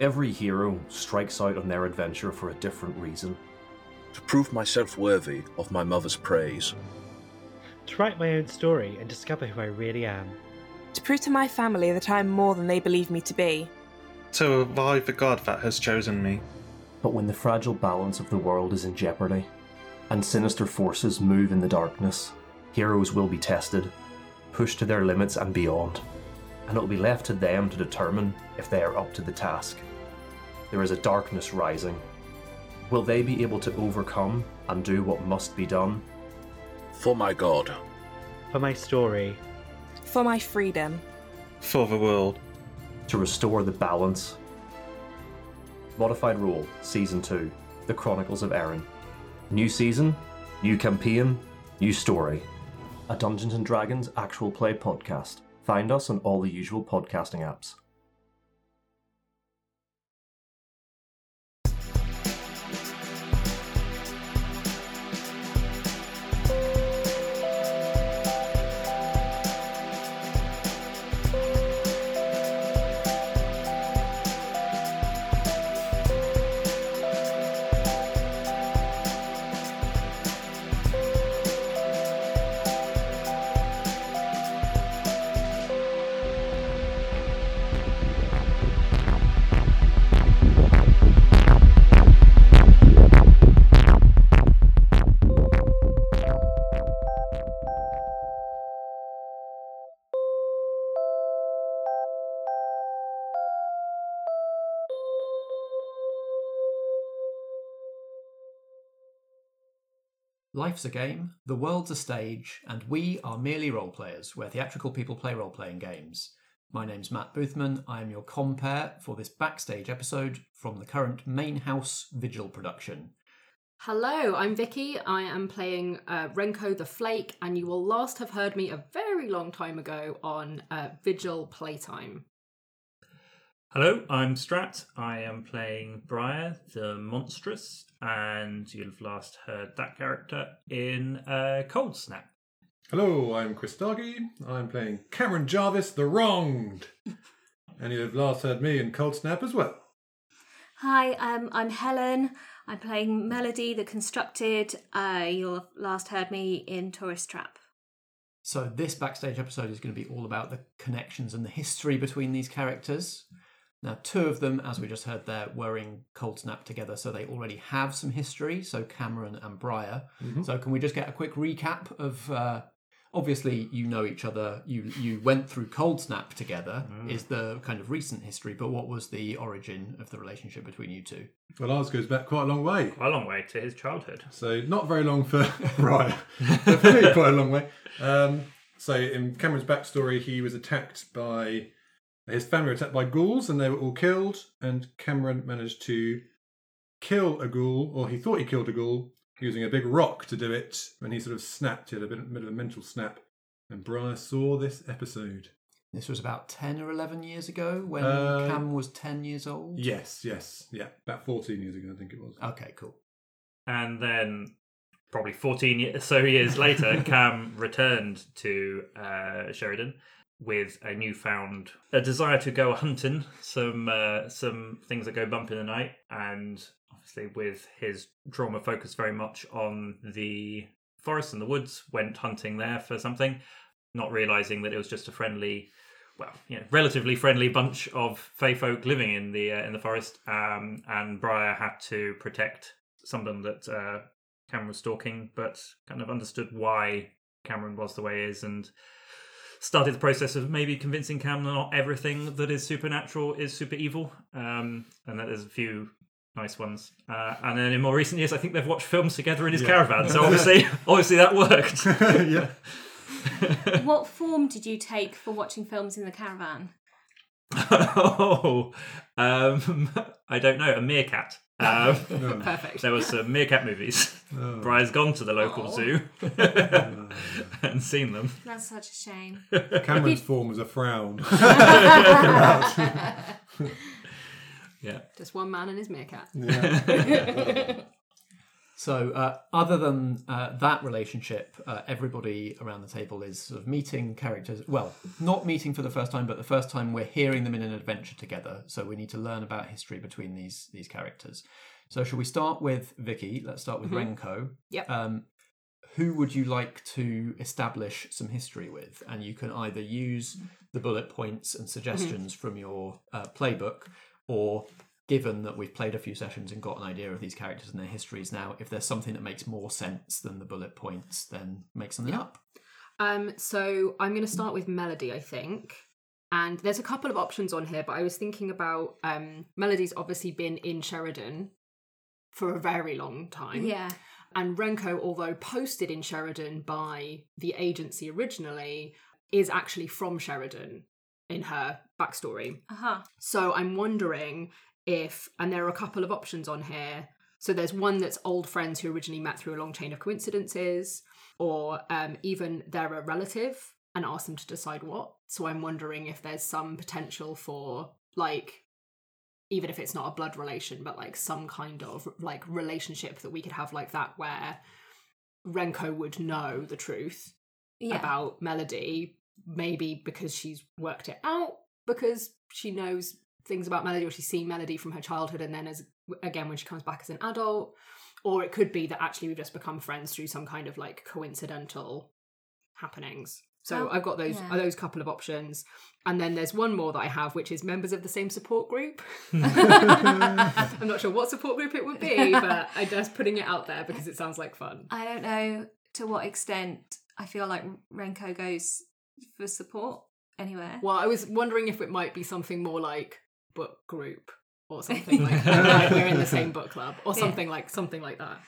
Every hero strikes out on their adventure for a different reason. To prove myself worthy of my mother's praise. To write my own story and discover who I really am. To prove to my family that I am more than they believe me to be. To revive the god that has chosen me. But when the fragile balance of the world is in jeopardy, and sinister forces move in the darkness, heroes will be tested, pushed to their limits and beyond, and it will be left to them to determine if they are up to the task. There is a darkness rising. Will they be able to overcome and do what must be done? For my god. For my story. For my freedom. For the world. To restore the balance. Modified Rule, Season 2 The Chronicles of Erin. New season, new campaign, new story. A Dungeons and Dragons actual play podcast. Find us on all the usual podcasting apps. Life's a game, the world's a stage, and we are merely role players, where theatrical people play role playing games. My name's Matt Boothman. I am your compere for this backstage episode from the current Main House Vigil production. Hello, I'm Vicky. I am playing uh, Renko the Flake, and you will last have heard me a very long time ago on uh, Vigil Playtime. Hello, I'm Strat. I am playing Briar the Monstrous, and you'll have last heard that character in uh, Cold Snap. Hello, I'm Chris Dargy. I'm playing Cameron Jarvis the Wronged. and you'll have last heard me in Cold Snap as well. Hi, um, I'm Helen. I'm playing Melody the Constructed. Uh, you'll have last heard me in Tourist Trap. So, this backstage episode is going to be all about the connections and the history between these characters. Now, two of them, as we just heard there, were in Cold Snap together, so they already have some history. So Cameron and Briar. Mhm. So can we just get a quick recap of? Uh, obviously, you know each other. You you went through Cold Snap together. Mm. Is the kind of recent history, but what was the origin of the relationship between you two? Well, ours goes back quite a long way. Quite a long way to his childhood. So not very long for Briar, but for me quite a long way. Um, so in Cameron's backstory, he was attacked by his family were attacked by ghouls, and they were all killed. And Cameron managed to kill a ghoul, or he thought he killed a ghoul, using a big rock to do it. And he sort of snapped, he had a bit, bit of a mental snap. And Briar saw this episode. This was about ten or eleven years ago when Uh, Cam was ten years old. Yes, yes, yeah, about fourteen years ago, I think it was. Okay, cool. And then, probably 14 ye- so years later, Cam returned to uh, Sheridan with a newfound a desire to go hunting, some uh, some things that go bump in the night, and obviously with his trauma focused very much on the forest and the woods, went hunting there for something, not realizing that it was just a friendly. Well, you know, relatively friendly bunch of fey folk living in the uh, in the forest, um, and Briar had to protect someone that uh, Cameron was stalking, but kind of understood why Cameron was the way he is, and started the process of maybe convincing Cameron that not everything that is supernatural is super evil, um, and that there's a few nice ones. Uh, and then in more recent years, I think they've watched films together in his Yeah. caravan, so obviously, obviously that worked. yeah. what form did you take for watching films in the caravan? oh, um, I don't know. A meerkat. Um, Perfect. There was some meerkat movies. Oh. Briar's gone to the local Aw. zoo and seen them. That's such a shame. Cameron's form was a frown. Yeah. Just one man and his meerkat. Yeah. So, uh, other than uh, that relationship, uh, everybody around the table is sort of meeting characters. Well, not meeting for the first time, but the first time we're hearing them in an adventure together. So we need to learn about history between these these characters. So, shall we start with Vicky? Let's start with Mhm. Renko. Yep. Um, who would you like to establish some history with? And you can either use the bullet points and suggestions from your uh, playbook, or given that we've played a few sessions and got an idea of these characters and their histories now, if there's something that makes more sense than the bullet points, then make something up. Um, so I'm going to start with Melody, I think. And there's a couple of options on here, but I was thinking about um, Melody's obviously been in Sheridan for a very long time. Yeah. And Renko, although posted in Sheridan by the agency originally, is actually from Sheridan in her backstory. Uh huh. So I'm wondering if, and there are a couple of options on here. So there's one that's old friends who originally met through a long chain of coincidences, or um, even they're a relative and ask them to decide what. So I'm wondering if there's some potential for like, even if it's not a blood relation, but like some kind of like relationship that we could have like that where Renko would know the truth Yeah. about Melody, maybe because she's worked it out, because she knows things about Melody or she's seen Melody from her childhood and then as again when she comes back as an adult. Or it could be that actually we've just become friends through some kind of like coincidental happenings. So Oh, I've got those yeah. Uh, those couple of options. And then there's one more that I have, which is members of the same support group. I'm not sure what support group it would be, but I'm just putting it out there because it sounds like fun. I don't know to what extent I feel like Renko goes for support anywhere. Well, I was wondering if it might be something more like book group or something like that. like we're in the same book club or Yeah. something like something like that.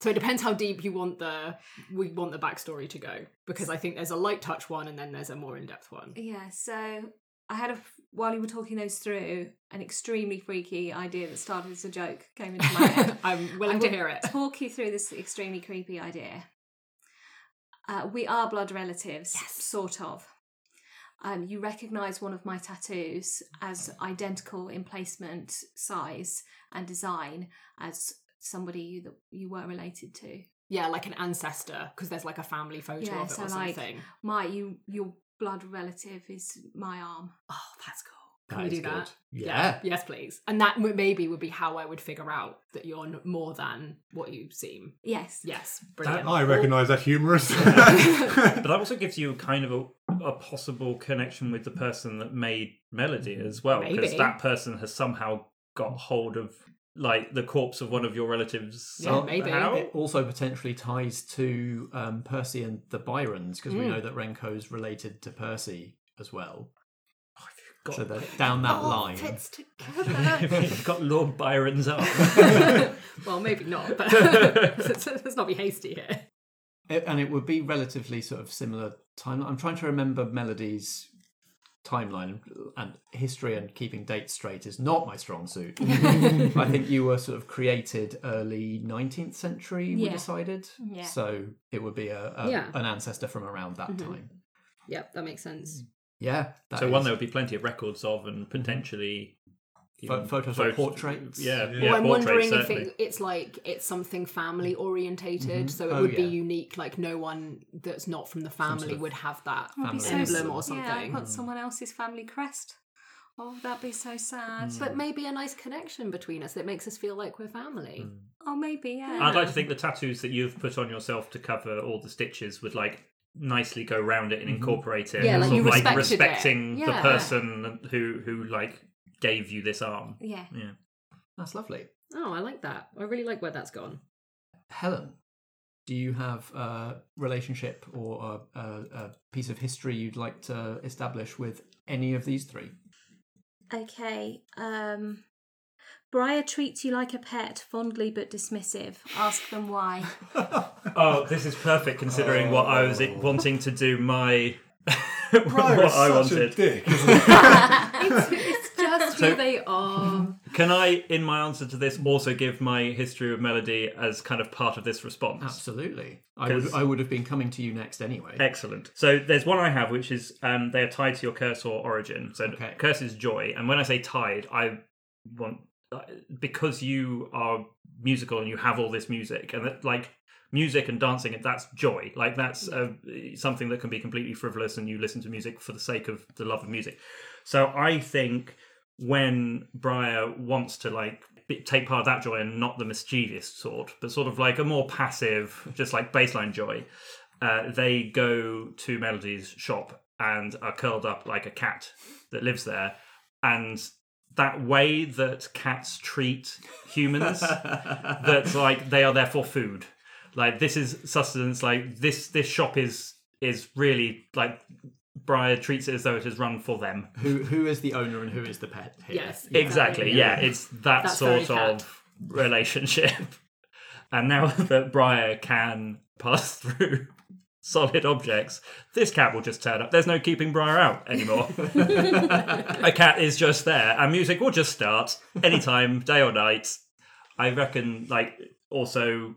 So it depends how deep you want the we want the backstory to go because I think there's a light touch one and then there's a more in depth one. Yeah, so I had a while you were talking those through, an extremely freaky idea that started as a joke came into my head. I'm willing I to hear it. Talk you through this extremely creepy idea. Uh, we are blood relatives, sort of. Um, you recognise one of my tattoos as identical in placement, size, and design as somebody that you were related to. Yeah, like an ancestor because there's like a family photo Yeah, of it so or like something. my you your blood relative is my arm. Oh, that's cool. That Can we is do that? good. Yeah. Yes, please. And that maybe would be how I would figure out that you're more than what you seem. Yes. Yes. Brilliant. I recognise that humerus. but that also gives you kind of a, a possible connection with the person that made Melody as well, because that person has somehow got hold of like the corpse of one of your relatives. Yeah, maybe. somehow. It also potentially ties to um, Percy and the Byrons because we Mm. know that Renko's related to Percy as well. Got- So that down that Oh, line, fits together. You've got Lord Byron's arm. well, maybe not, but let's, let's not be hasty here. It- and it would be relatively sort of similar timeline. I'm trying to remember Melody's timeline and history and keeping dates straight is not my strong suit. I think you were sort of created early 19th century. We Yeah. decided, Yeah. so it would be a, a Yeah. an ancestor from around that Mhm. time. Yep, that makes sense. Yeah, that so one there would be plenty of records of, and potentially Pho- even photos or portraits. Yeah, Yeah. yeah, well, I'm portraits, wondering if it, it's like it's something family orientated, Mhm. so it Oh, would be yeah. unique. Like no one that's not from the family sort of would have that Family so emblem sad. or something. Yeah, I've got someone else's family crest. Oh, that'd be so sad. But maybe a nice connection between us that makes us feel like we're family. Mm. Oh, maybe, yeah. I'd like to think the tattoos that you've put on yourself to cover all the stitches would like nicely go around it and incorporate it. Yeah, like you of like respected it. respecting the Yeah. person who who like gave you this arm. Yeah. Yeah. That's lovely. Oh, I like that. I really like where that's gone. Helen, do you have a relationship or a, a, a piece of history you'd like to establish with any of these three? Okay. Um, Briar treats you like a pet, fondly but dismissive. Ask them why. Oh, this is perfect considering what I was wanting to do my what what is I such a wanted. dick, isn't he? it's, it's just So- they are. Can I, in my answer to this, also give my history of melody as kind of part of this response? Absolutely. I would, I would have been coming to you next anyway. Excellent. So there's one I have, which is um, they are tied to your curse or origin. So Okay. curse is joy, and when I say tied, I want uh, because you are musical and you have all this music and that like music and dancing that's joy like that's uh, something that can be completely frivolous and you listen to music for the sake of the love of music so i think when briar wants to like take part of that joy and not the mischievous sort but sort of like a more passive just like baseline joy uh, they go to melody's shop and are curled up like a cat that lives there. And that way that cats treat humans that's like they are there for food. Like this is sustenance like this this shop is is really like Briar treats it as though it is run for them. Who who is the owner and who is the pet here? Yes. exactly yeah it's that That's sort of relationship. And now that Briar can pass through solid objects this cat will just turn up. There's no keeping Briar out anymore. A cat is just there and music will just start anytime day or night. I reckon like also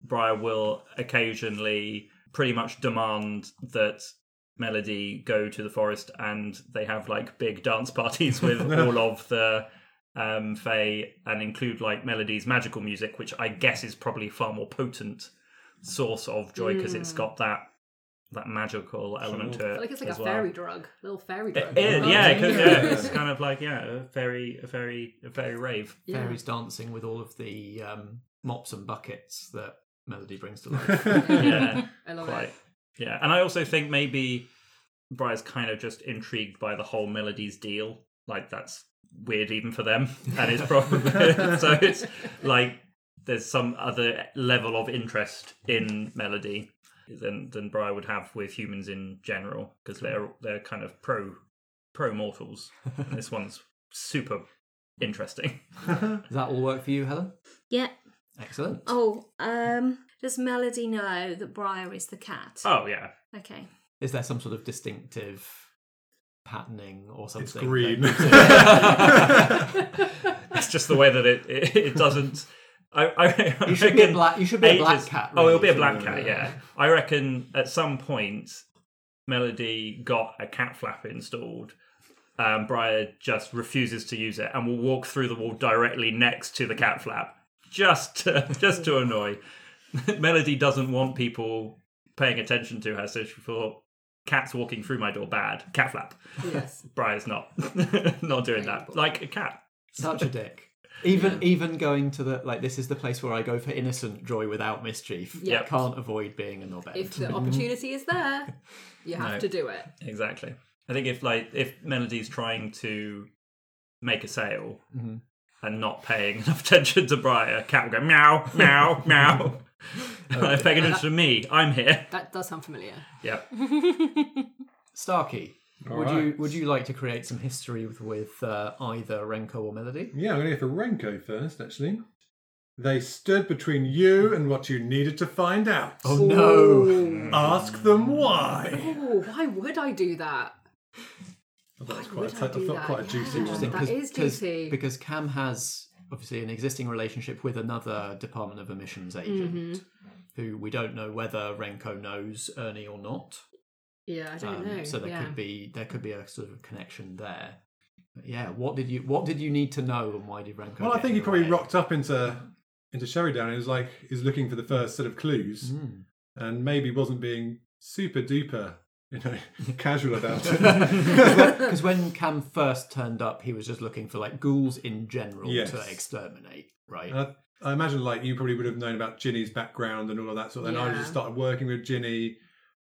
briar will occasionally pretty much demand that melody go to the forest and they have like big dance parties with all of the um fae and include like melody's magical music which i guess is probably far more potent source of joy because it's got that that magical element to I it feel like it's like as a well. fairy drug, little fairy drug. It- yeah, it could, yeah, it's kind of like yeah, a fairy, a fairy, a fairy rave. Yeah. Fairies dancing with all of the um, mops and buckets that Melody brings to life. Yeah, I love quite. it. Yeah, and I also think maybe Briar's kind of just intrigued by the whole melodies deal. Like that's weird even for them, and it's probably so it's like there's some other level of interest in melody than than Briar would have with humans in general because they're they're kind of pro pro mortals. And this one's super interesting. Does that all work for you, Helen? Yeah. Excellent. Oh, um, does Melody know that Briar is the cat? Oh yeah, Okay. Is there some sort of distinctive patterning or something? It's green. it's just the way that it it, it doesn't. I, I, You should be a reckon black- you should be a black ages- cat, Oh, it'll be a black cat. Yeah, I reckon at some point, Melody got a cat flap installed. Um, Briar just refuses to use it and will walk through the wall directly next to the cat flap, just to, just to annoy. Melody doesn't want people paying attention to her, so she thought, "Cats walking through my door, bad. Cat flap." Yes. Briar's not not doing that. Like a cat. Such a dick. Even even going to the like this is the place where I go for innocent joy without mischief. Yeah. Can't avoid being a knobhead. If the opportunity is there, you have No. to do it. Exactly. I think if like if Melody's trying to make a sale Mhm. And not paying enough attention to Briar, Cat will go meow, meow, meow. like paying attention to me. I'm here. That does sound familiar. Yeah. Starkey, All would you would you like to create some history with, with uh, either Renko or Melody? Yeah, I'm going to go for Renko first, actually. They stood between you and what you needed to find out. Oh no! Ask them why. Oh, why would I do that? I thought, it was Why quite, would a, I do that? quite a juicy Yeah. one. That Because- is juicy. Because Cam has obviously an existing relationship with another Department of Emissions agent, Mm-hmm. who we don't know whether Renko knows Ernie or not. Yeah, I don't Um, know. So there yeah. could be there could be a sort of connection there. But yeah, what did you what did you need to know and why did Renko? Well, I think he probably way? rocked up into into Sheridan and was like, he's looking for the first set of clues Mm. and maybe wasn't being super duper, you know, casual about it. Because when Cam first turned up, he was just looking for like ghouls in general Yes. to exterminate, right? And I, I imagine like you probably would have known about Ginny's background and all of that sort of thing. I Yeah. just started working with Ginny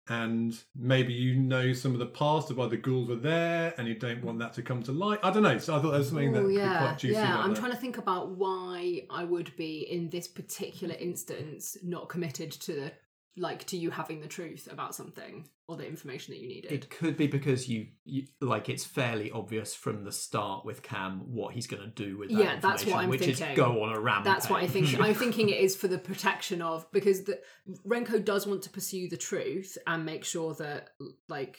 and maybe you know some of the past of why the ghouls were there and you don't want that to come to light. I don't know. So I thought that was something that Oh could be yeah, quite juicy yeah. about I'm that. trying to think about why I would be in this particular instance not committed to the like to you having the truth about something or the information that you needed. It could be because you, you like it's fairly obvious from the start with Cam what he's going to do with that Yeah, that's what I'm which thinking. is go on a rampage. That's what I think. I'm thinking it is for the protection of because the Renko does want to pursue the truth and make sure that like,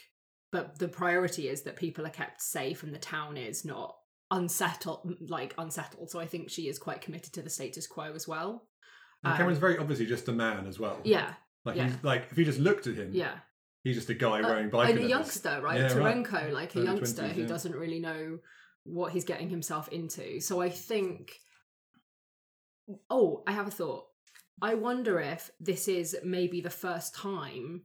but the priority is that people are kept safe and the town is not unsettled, like unsettled. So I think she is quite committed to the status quo as well. And Um, Cameron's very obviously just a man as well. Yeah, Like yeah. he's like if you just looked at him, yeah. he's just a guy Uh, wearing biker and a youngster, right? Yeah, right. Like a Early youngster 20s, who yeah. doesn't really know what he's getting himself into. So I think Oh, I have a thought. I wonder if this is maybe the first time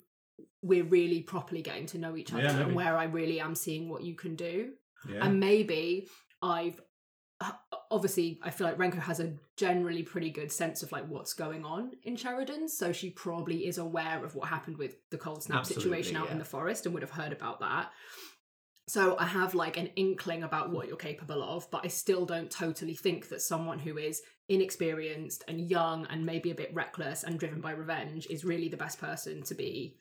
we're really properly getting to know each other Yeah, and where I really am seeing what you can do. Yeah. And maybe I've obviously I feel like Renko has a generally pretty good sense of like what's going on in Sheridan, so she probably is aware of what happened with the cold snap Absolutely, situation out in the forest and would have heard about that. So I have like an inkling about what you're capable of, but I still don't totally think that someone who is inexperienced and young and maybe a bit reckless and driven by revenge is really the best person to be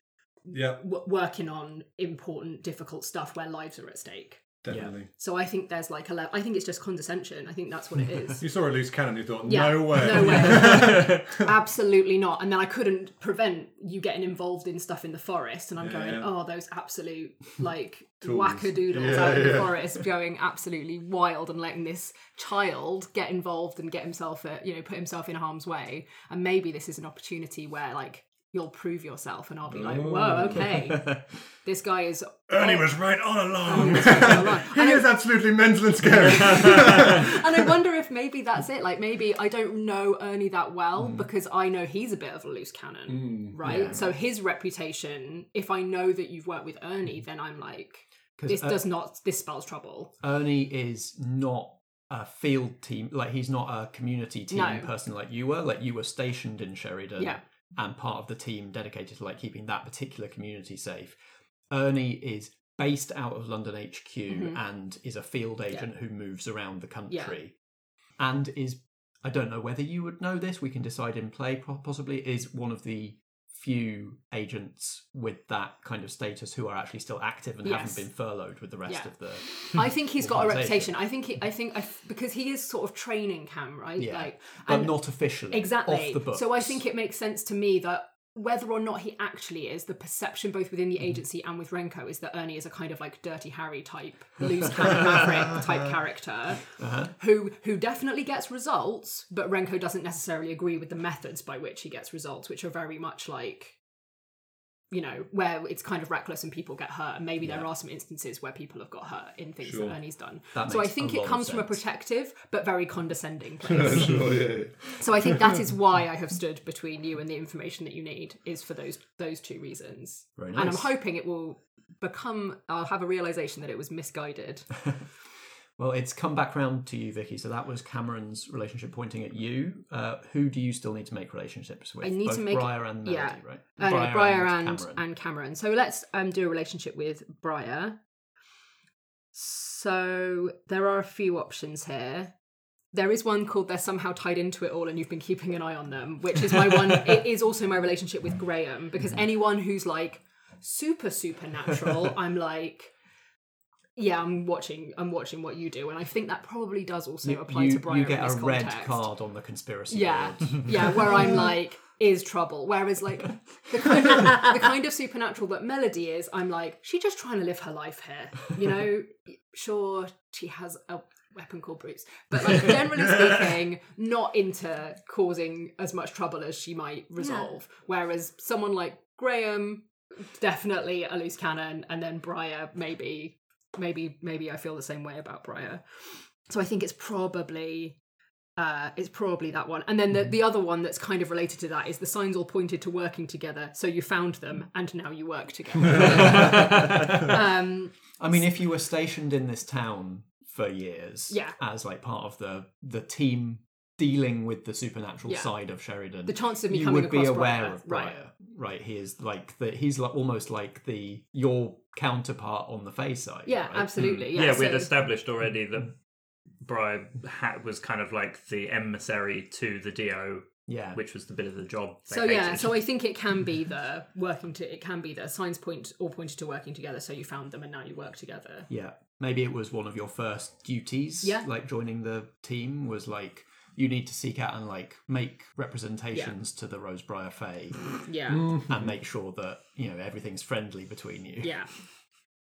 yeah, w- working on important, difficult stuff where lives are at stake. Definitely. So I think there's like a level. I think it's just condescension. I think that's what it is. You saw a loose cannon, you thought, Yeah, no way. no way. Absolutely not. And then I couldn't prevent you getting involved in stuff in the forest, and I'm Yeah, going, yeah. oh, those absolute like wackadoodles Yeah, out in the forest going absolutely wild and letting this child get involved and get himself, at, you know, put himself in harm's way. And maybe this is an opportunity where like you'll prove yourself, and I'll be like, whoa, okay, this guy is. Ernie was right all along. was right all along. he And is absolutely mental and scary. and I wonder if maybe that's it. Like maybe I don't know Ernie that well hmm. because I know he's a bit of a loose cannon, hmm, right? yeah. So his reputation, if I know that you've worked with Ernie, hmm. then I'm like, this uh, does not, this spells trouble. Ernie is not a field team, like he's not a community team No. person like you were. Like you were stationed in Sheridan, Yeah. And part of the team dedicated to like keeping that particular community safe. Ernie is based out of London HQ Mhm. and is a field agent who moves around the country, and is I don't know whether you would know this. We can decide in play, possibly is one of the few agents with that kind of status who are actually still active and Yes. haven't been furloughed with the rest Yeah. of the I think he's got a reputation. I think he, I think I, because he is sort of training Cam, right? Yeah. Like, but and- not officially. Exactly. Off the books. So I think it makes sense to me that whether or not he actually is, the perception both within Mm-hmm. the agency and with Renko is that Ernie is a kind of like Dirty Harry type, loose cannon maverick type character Uh-huh. who who definitely gets results, but Renko doesn't necessarily agree with the methods by which he gets results, which are very much like you know, where it's kind of reckless and people get hurt, and maybe there are some instances where people have got hurt in things Sure. that Ernie's done. That so I think it comes from a protective but very condescending place. sure, yeah. So I think that is why I have stood between you and the information that you need is for those those two reasons. Very And I'm hoping it will become I'll have a realization that it was misguided. Well, it's come back round to you, Vicky. So that was Cameron's relationship pointing at you. Uh, who do you still need to make relationships with? I need Both to make Briar and Melody, yeah. right? Uh, no, Briar and Cameron. and Cameron. So let's um do a relationship with Briar. So there are a few options here. There is one called They're Somehow Tied Into It All and You've Been Keeping an Eye on Them, which is my one. it is also my relationship with Graham because Mm-hmm. anyone who's like super supernatural, I'm like, yeah, I'm watching. I'm watching what you do, and I think that probably does also you, apply you- to Briar. you in get a this red card on the conspiracy Yeah, board. yeah, where I'm like, is trouble. Whereas like the kind of the kind of supernatural that Melody is, I'm like, she's just trying to live her life here. You know, sure, she has a weapon called Bruce, but like generally speaking, not into causing as much trouble as she might resolve. Whereas someone like Graham, definitely a loose cannon, and then Briar, maybe, maybe, maybe I feel the same way about Briar. So I think it's probably uh, it's probably that one. And then the, the other one that's kind of related to that is the signs all pointed to working together. So you found them and now you work together. um, I mean, if you were stationed in this town for years, Yeah. as like part of the the team dealing with the supernatural Yeah. side of Sheridan, the chance of me you coming would be aware Briar, of right? Briar, right? He is like the he's like almost like the your counterpart on the face side. Yeah, right? absolutely. Hmm. Yeah, Yeah, we'd established already that Briar hat was kind of like the emissary to the DO, Yeah, which was the bit of the job. They So yeah, so I think it can be the working to it can be the signs point all pointed to working together. So you found them and now you work together. yeah. Maybe it was one of your first duties. Yeah. like joining the team was like you need to seek out and like make representations to the Rosebriar Fae Yeah. and make sure that you know everything's friendly between you. Yeah.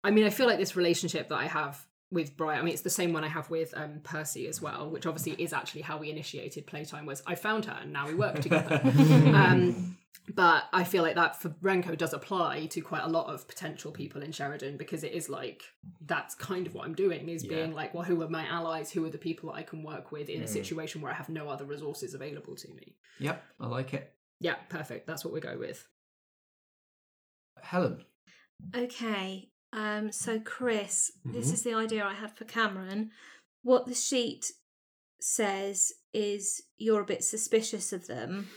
I mean, I feel like this relationship that I have with Briar. I mean, it's the same one I have with um, Percy as well, which obviously is actually how we initiated playtime. Was I found her and now we work together. um, but I feel like that for Renko does apply to quite a lot of potential people in Sheridan because it is like that's kind of what I'm doing is being like, well, who are my allies? Who are the people that I can work with in a situation where I have no other resources available to me? Yep, I like it. Yeah, perfect. That's what we go with. Helen. Okay. Um, so Chris, this Mhm. is the idea I had for Cameron. What the sheet says is you're a bit suspicious of them.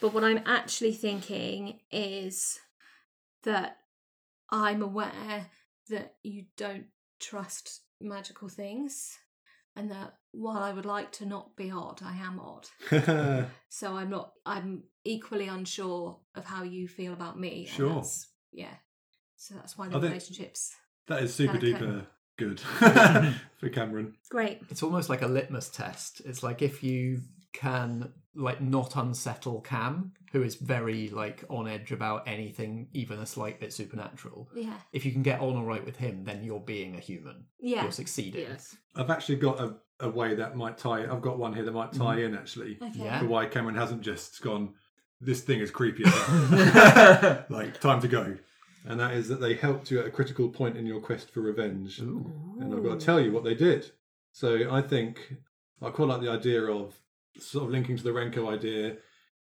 But what I'm actually thinking is that I'm aware that you don't trust magical things, and that while I would like to not be odd, I am odd. So I'm not. I'm equally unsure of how you feel about me. Sure. yeah. So that's why the I think- relationships. that is super Okay. duper good for Cameron. great. It's almost like a litmus test. It's like if you can like not unsettle Cam, who is very like on edge about anything, even a slight bit supernatural. Yeah. If you can get on all right with him, then you're being a human. Yeah. You're succeeding. Yes. I've actually got a, a way that might tie. I've got one here that might tie Mhm. in actually Okay. Yeah. for why Cameron hasn't just gone. This thing is creepy. as hell." like time to go, and that is that they helped you at a critical point in your quest for revenge. And I've got to tell you what they did. So I think I quite like the idea of sort of linking to the Renko idea.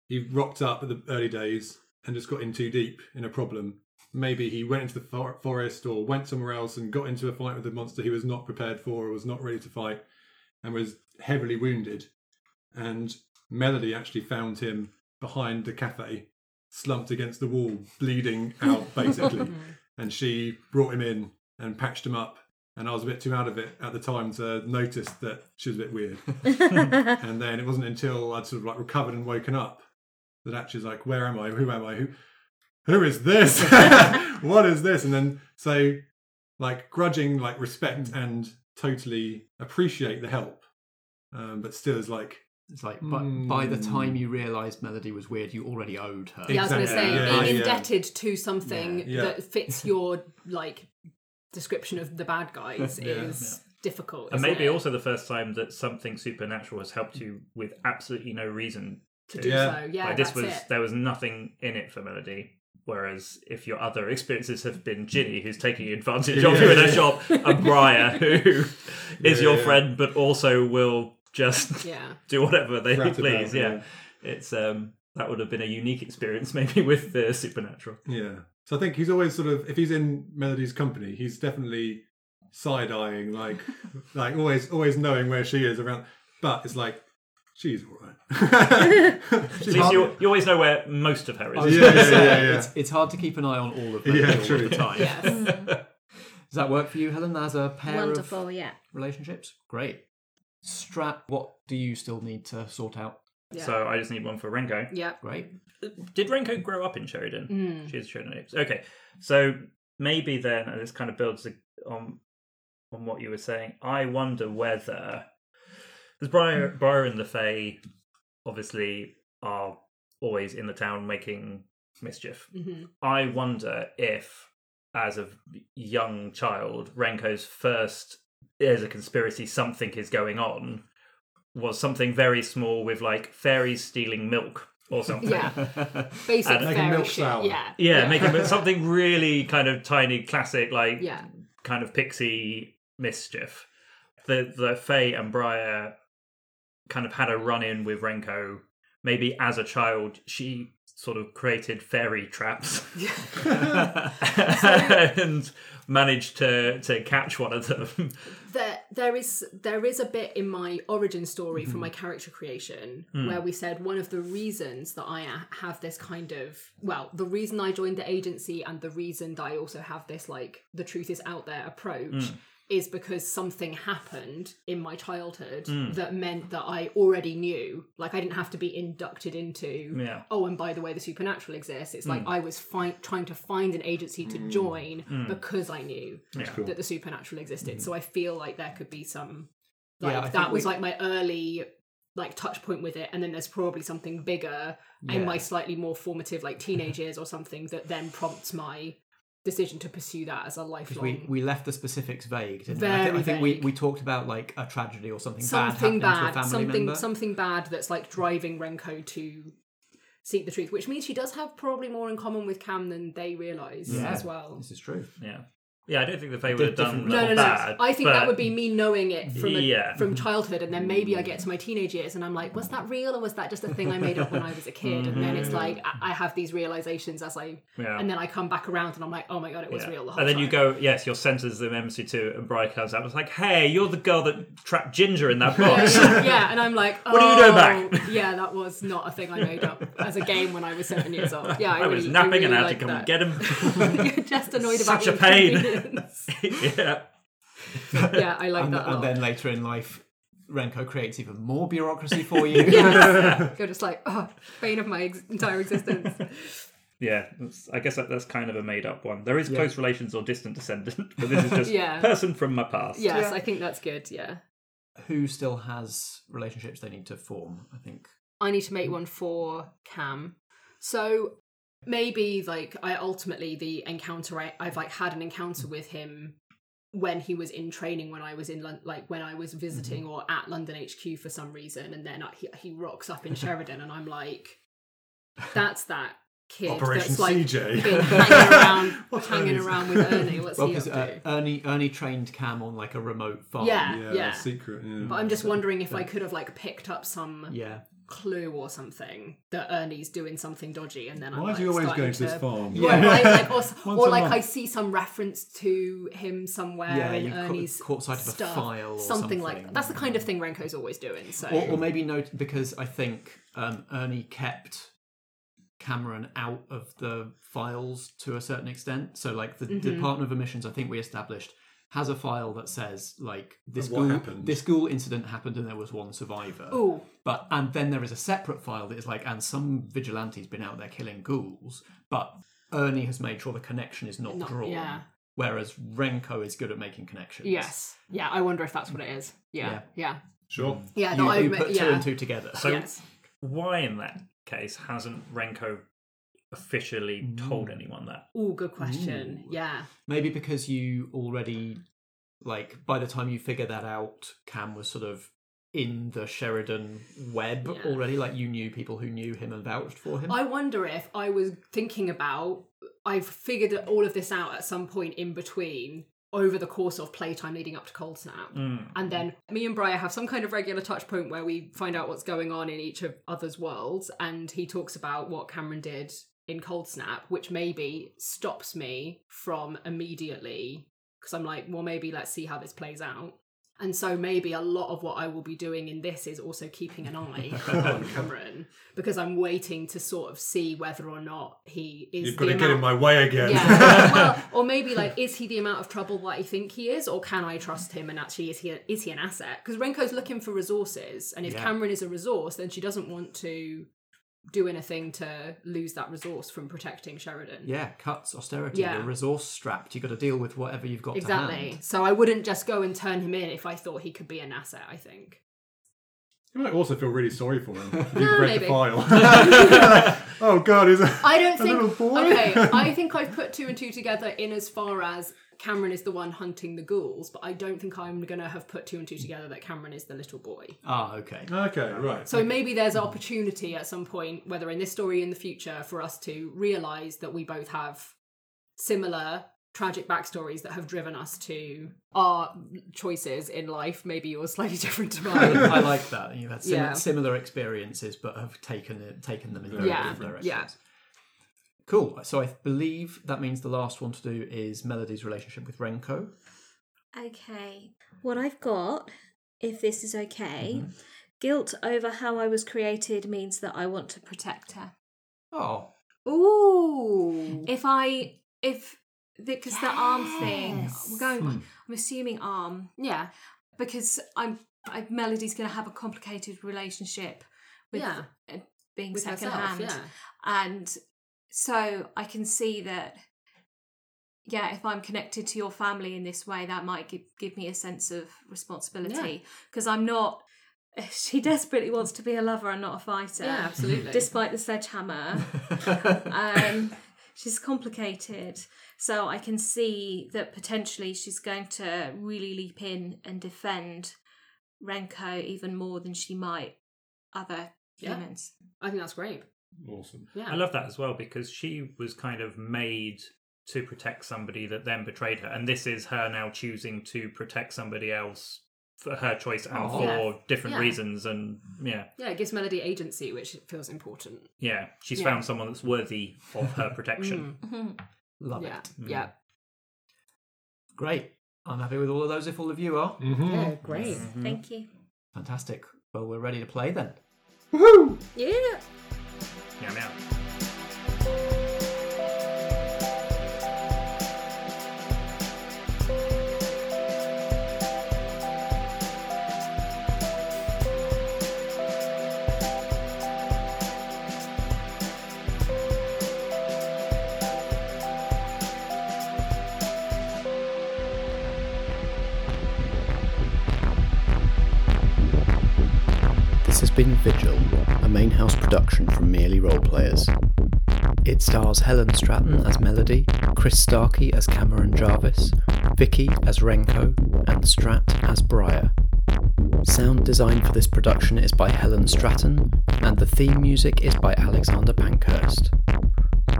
He rocked up at the early days and just got in too deep in a problem. Maybe he went into the for- forest or went somewhere else and got into a fight with a monster he was not prepared for or was not ready to fight and was heavily wounded. And Melody actually found him behind the cafe, slumped against the wall, bleeding out basically. and she brought him in and patched him up. And I was a bit too out of it at the time to notice that she was a bit weird. and then it wasn't until I'd sort of like recovered and woken up that actually was like, where am I? Who am I? Who who is this? what is this? And then so like grudging like respect and totally appreciate the help. Um, but still is like It's like, but by the time hmm. you realised Melody was weird, you already owed her. Yeah, I was going to say Yeah, being yeah, yeah. indebted to something Yeah. that fits your like description of the bad guys Yeah. is difficult. And isn't maybe it? also the first time that something supernatural has helped you with absolutely no reason to, to do Yeah. so. Yeah, like this was it. there was nothing in it for Melody. Whereas if your other experiences have been Ginny, who's taking advantage of you in a shop, and Briar, who is Yeah, your yeah. friend but also will just Yeah. do whatever they Rat please. about, yeah. yeah. it's um that would have been a unique experience maybe with the supernatural. Yeah. So I think he's always sort of if he's in Melody's company, he's definitely side eyeing, like like always always knowing where she is around. But it's like she's all right. At she's least you, you always know where most of her is. was Yeah, gonna yeah, yeah, yeah. It's, it's hard to keep an eye on all of them Yeah, all true. the time. Yes. Does that work for you, Helen, as a pair Wonderful, of yeah. relationships? Great. Strat, what do you still need to sort out? Yeah. So I just need one for Renko. yeah. Great. Did Renko grow up in Sheridan? Mm. She's Sheridan. Okay, so maybe then, and this kind of builds on on what you were saying. I wonder whether because Briar, Briar and the Fae obviously are always in the town making mischief. hmm I wonder if, as a young child, Renko's first there's a conspiracy, something is going on, was something very small with like fairies stealing milk or something. Yeah. Basic And- Making fairy milk shit. sour. Yeah. Yeah, making something really kind of tiny, classic, like Yeah. kind of pixie mischief. The the Fae and Briar kind of had a run in with Renko. Maybe as a child, she sort of created fairy traps. And managed to to catch one of them. there there is there is a bit in my origin story from my mm-hmm. character creation mm. where we said one of the reasons that I have this kind of well the reason I joined the agency and the reason that I also have this like the truth is out there approach mm. Is because something happened in my childhood that meant that I already knew. Like I didn't have to be inducted into Yeah. oh and by the way the supernatural exists. It's like I was fi- trying to find an agency to hmm. join because I knew that the supernatural existed. So I feel like there could be some like Yeah, that was we- like my early like touch point with it, and then there's probably something bigger Yeah. in my slightly more formative like teenage years or something that then prompts my decision to pursue that as a Because lifelong we, we left the specifics vague, didn't we? I, Very thi- I think we, we talked about like a tragedy or something, something bad happening bad, to a family something member. something bad that's like driving Renko to seek the truth, which means she does have probably more in common with Cam than they realize Yeah. as well. This is true. Yeah. Yeah, I don't think the Fae would have done different- No, that no, no. bad. I think that would be me knowing it from a, Yeah. from childhood, and then maybe I get to my teenage years, and I'm like, was that real, or was that just a thing I made up when I was a kid? And then it's like I I have these realizations as I, Mm-hmm. Yeah. and then I come back around, and I'm like, oh my god, it was Yeah. real. The whole and then you go, yes, your senses of MC2, and Briar comes out. It's like, hey, you're the girl that trapped Ginger in that box. yeah, yeah, and I'm like, oh, What are you doing back? Yeah, that was not a thing I made up as a game when I was seven years old. Yeah, I, I was really, napping I really and I had to come that. and get him. You're just annoyed about Such a pain. Inconvenience. yeah. yeah, I like and, that. a and lot. then later in life, Renko creates even more bureaucracy for you. Yes. You're just like, oh, bane of my ex- entire existence. Yeah, I guess that, that's kind of a made up one. There is Yeah. close relations or distant descendant, but this is just Yeah. person from my past. Yes, I think that's good. Yeah. Who still has relationships they need to form? I think. I need to make one for Cam. So maybe like I ultimately the encounter I, I've like had an encounter with him when he was in training when I was in Lon- like when I was visiting or at London HQ for some reason and then I, he, he rocks up in Sheridan and I'm like that's that kid Operation that's like CJ. been hanging around hanging around with Ernie what's Well, he up because to uh, Ernie Ernie trained Cam on like a remote farm. Yeah, Yeah, yeah. secret. Yeah. but I'm just wondering if I could have like picked up some Yeah. Clue or something that Ernie's doing something dodgy, and then I'm Why like, is he always going to this farm? Yeah, right, like, or, or like month. I see some reference to him somewhere Yeah, in you caught- Ernie's caught sight of a stuff, file or something, like that. That's the kind of thing Renko's always doing. So Or, or maybe note because I think um, Ernie kept Cameron out of the files to a certain extent. So, like the Mhm. Department of Emissions, I think we established has a file that says like this What school happened? this school incident happened and there was one survivor. Ooh. But and then there is a separate file that is like and some vigilante's been out there killing ghouls, but Ernie has made sure the connection is not, Not- drawn. yeah. Whereas Renko is good at making connections. yes, yeah, I wonder if that's what it is. Yeah, Yeah. yeah, Sure. yeah. You, no, I you admit- put two yeah. and two together. So yes. why in that case hasn't Renko officially told anyone that? Oh, good question. Ooh. Yeah, Maybe because you already, like, by the time you figure that out, Cam was sort of in the Sheridan web Yeah. already. Like, you knew people who knew him and vouched for him. I wonder if I was thinking about. I've figured all of this out at some point in between over the course of playtime leading up to Cold Snap. Mm. And then me and Briar have some kind of regular touch point where we find out what's going on in each of others' worlds. And he talks about what Cameron did in Cold Snap, which maybe stops me from immediately because I'm like, well, maybe let's see how this plays out. And so maybe a lot of what I will be doing in this is also keeping an eye on Cameron because I'm waiting to sort of see whether or not he is. You've got to get in my way again. yeah. well, or maybe like, is he the amount of trouble that I think he is, or can I trust him? And actually, is he a, is he an asset? Because Renko's looking for resources, and if Yeah. Cameron is a resource, then she doesn't want to do anything to lose that resource from protecting Sheridan. yeah, cuts, austerity, Yeah. you're resource strapped. You've got to deal with whatever you've got to Exactly. So I wouldn't just go and turn him in if I thought he could be an asset. I think. You might also feel really sorry for him. if No, You've read maybe. the file. oh God, is it? I don't a think. boy? Okay, I think I've put two and two together in as far as Cameron is the one hunting the ghouls, but I don't think I'm going to have put two and two together that Cameron is the little boy. Ah, okay. Okay, right. So maybe there's an opportunity at some point, whether in this story or in the future, for us to realise that we both have similar tragic backstories that have driven us to our choices in life. Maybe yours slightly different to mine. I like that. You've had sim- Yeah. similar experiences, but have taken it, taken them in very Yeah, different directions. yeah. Cool. So I believe that means the last one to do is Melody's relationship with Renko. Okay. What I've got, if this is okay, Mm-hmm. guilt over how I was created means that I want to protect her. Oh, Ooh. If I, if, because the arm thing, we're going, Hmm. I'm assuming arm, Yeah. because I'm, I, Melody's going to have a complicated relationship with Yeah. uh, being With second herself, hand. yeah. And so I can see that, yeah, if I'm connected to your family in this way, that might give, give me a sense of responsibility because I'm not. She desperately wants to be a lover and not a fighter. Yeah, absolutely. Despite the sledgehammer, um, she's complicated. So I can see that potentially she's going to really leap in and defend Renko even more than she might other Yeah. humans. I think that's great. Awesome. Yeah. I love that as well because she was kind of made to protect somebody that then betrayed her, and this is her now choosing to protect somebody else for her choice and Oh. for Yeah. different Yeah. reasons. And yeah, Yeah, it gives Melody agency, which feels important. yeah, she's Yeah. found someone that's worthy of her protection. Mm. Love yeah. it. Yeah. Great. I'm happy with all of those if all of you are. Mm-hmm. Yeah, great. Thank you. Fantastic. Well, we're ready to play then. Yeah. Meow meow. Been Vigil, a main house production from Merely Roleplayers. It stars Helen Stratton as Melody, Chris Starkey as Cameron Jarvis, Vicky as Renko, and Strat as Briar. Sound design for this production is by Helen Stratton, and the theme music is by Alexander Pankhurst.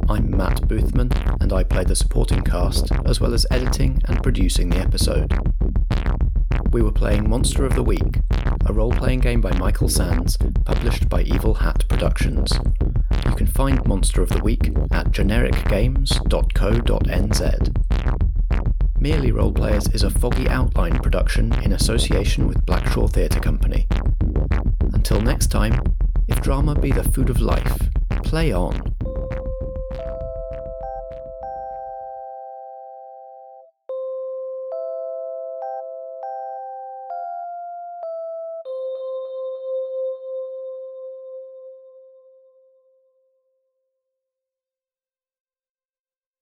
I'm Matt Boothman, and I play the supporting cast, as well as editing and producing the episode. We were playing Monster of the Week, a role playing game by Michael Sands, published by Evil Hat Productions. You can find Monster of the Week at genericgames.co.nz. Merely Roleplayers is a foggy outline production in association with Blackshaw Theatre Company. Until next time, if drama be the food of life, play on.